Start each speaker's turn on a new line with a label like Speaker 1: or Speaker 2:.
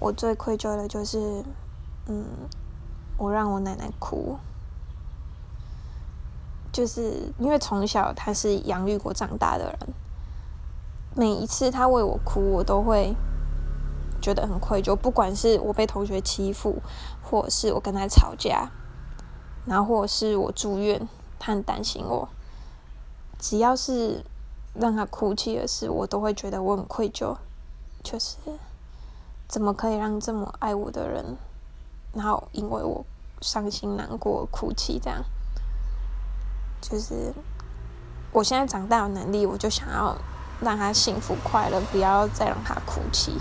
Speaker 1: 我最愧疚的就是，嗯，我让我奶奶哭，就是因为从小她是养育我长大的人，每一次她为我哭，我都会觉得很愧疚。不管是我被同学欺负，或者是我跟她吵架，然后或者是我住院，她很担心我，只要是让她哭泣的事，我都会觉得我很愧疚，就是。怎么可以让这么爱我的人，然后因为我伤心难过哭泣？这样，就是我现在长大的能力，我就想要让他幸福快乐，不要再让他哭泣。